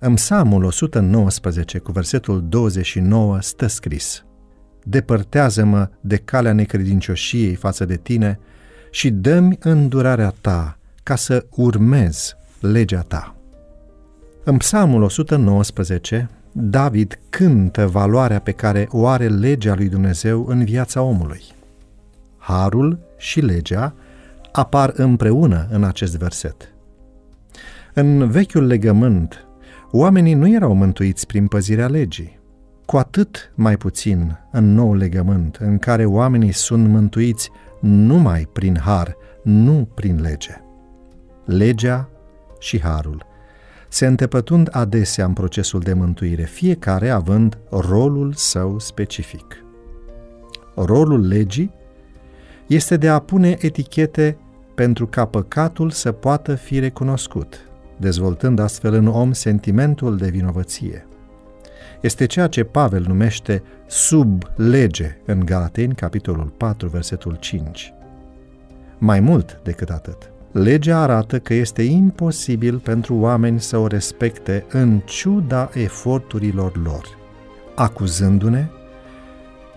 În Psalmul 119 cu versetul 29 stă scris Depărtează-mă de calea necredincioșiei față de tine și dă-mi îndurarea ta ca să urmez legea ta. În Psalmul 119, David cântă valoarea pe care o are legea lui Dumnezeu în viața omului. Harul și legea apar împreună în acest verset. În vechiul legământ, oamenii nu erau mântuiți prin păzirea legii, cu atât mai puțin în nou legământ, în care oamenii sunt mântuiți numai prin har, nu prin lege. Legea și harul se întepătund adesea în procesul de mântuire, fiecare având rolul său specific. Rolul legii este de a pune etichete pentru ca păcatul să poată fi recunoscut, dezvoltând astfel în om sentimentul de vinovăție. Este ceea ce Pavel numește sub lege în Galateni, capitolul 4, versetul 5. Mai mult decât atât, legea arată că este imposibil pentru oameni să o respecte în ciuda eforturilor lor. Acuzându-ne,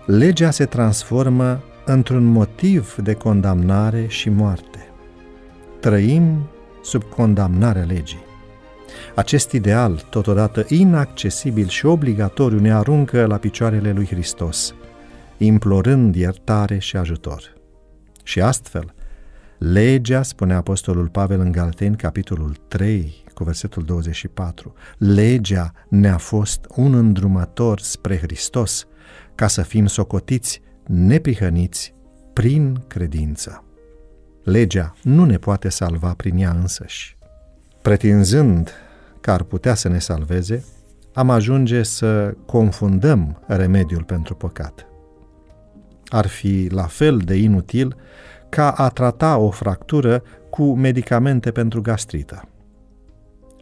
legea se transformă într-un motiv de condamnare și moarte. Trăim sub condamnarea legii. Acest ideal, totodată inaccesibil și obligatoriu, ne aruncă la picioarele lui Hristos, implorând iertare și ajutor. Și astfel, legea, spune Apostolul Pavel în Galateni, capitolul 3, cu versetul 24, legea ne-a fost un îndrumător spre Hristos, ca să fim socotiți neprihăniți prin credință. Legea nu ne poate salva prin ea însăși. Pretinzând că ar putea să ne salveze, am ajunge să confundăm remediul pentru păcat. Ar fi la fel de inutil ca a trata o fractură cu medicamente pentru gastrită.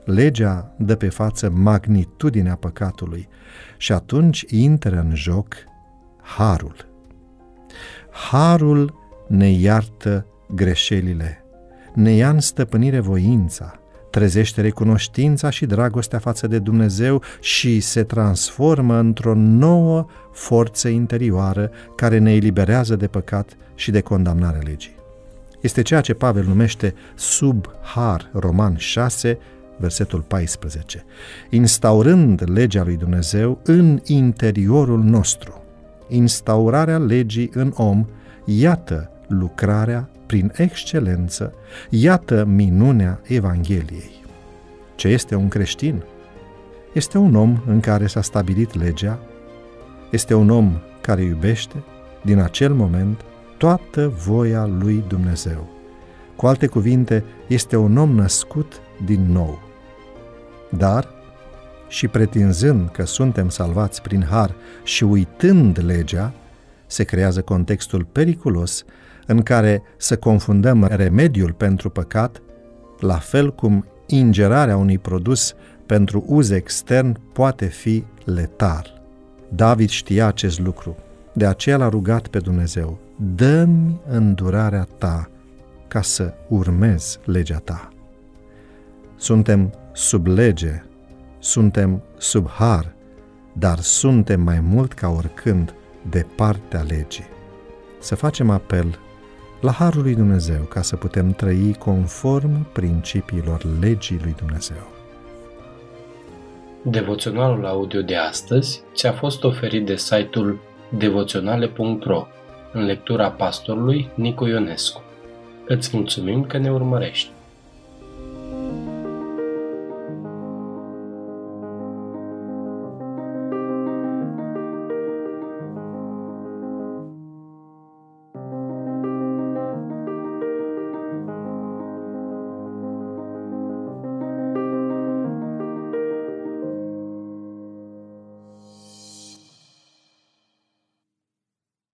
Legea dă pe față magnitudinea păcatului și atunci intră în joc harul. Harul ne iartă greșelile, ne ia în stăpânire voința, trezește recunoștința și dragostea față de Dumnezeu și se transformă într-o nouă forță interioară care ne eliberează de păcat și de condamnarea legii. Este ceea ce Pavel numește sub har, Roman 6, versetul 14, instaurând legea lui Dumnezeu în interiorul nostru. Instaurarea legii în om, iată lucrarea prin excelență, iată minunea Evangheliei. Ce este un creștin? Este un om în care s-a stabilit legea, este un om care iubește, din acel moment, toată voia lui Dumnezeu. Cu alte cuvinte, este un om născut din nou. Dar, și pretinzând că suntem salvați prin har și uitând legea, se creează contextul periculos în care să confundăm remediul pentru păcat, la fel cum ingerarea unui produs pentru uz extern poate fi letal. David știa acest lucru, de aceea l-a rugat pe Dumnezeu, dă-mi îndurarea ta ca să urmez legea ta. Suntem sub lege, suntem sub har, dar suntem mai mult ca oricând de partea legii. Să facem apel la Harul lui Dumnezeu ca să putem trăi conform principiilor legii lui Dumnezeu. Devoționalul audio de astăzi ți-a fost oferit de site-ul devoționale.ro în lectura pastorului Nicu Ionescu. Îți mulțumim că ne urmărești!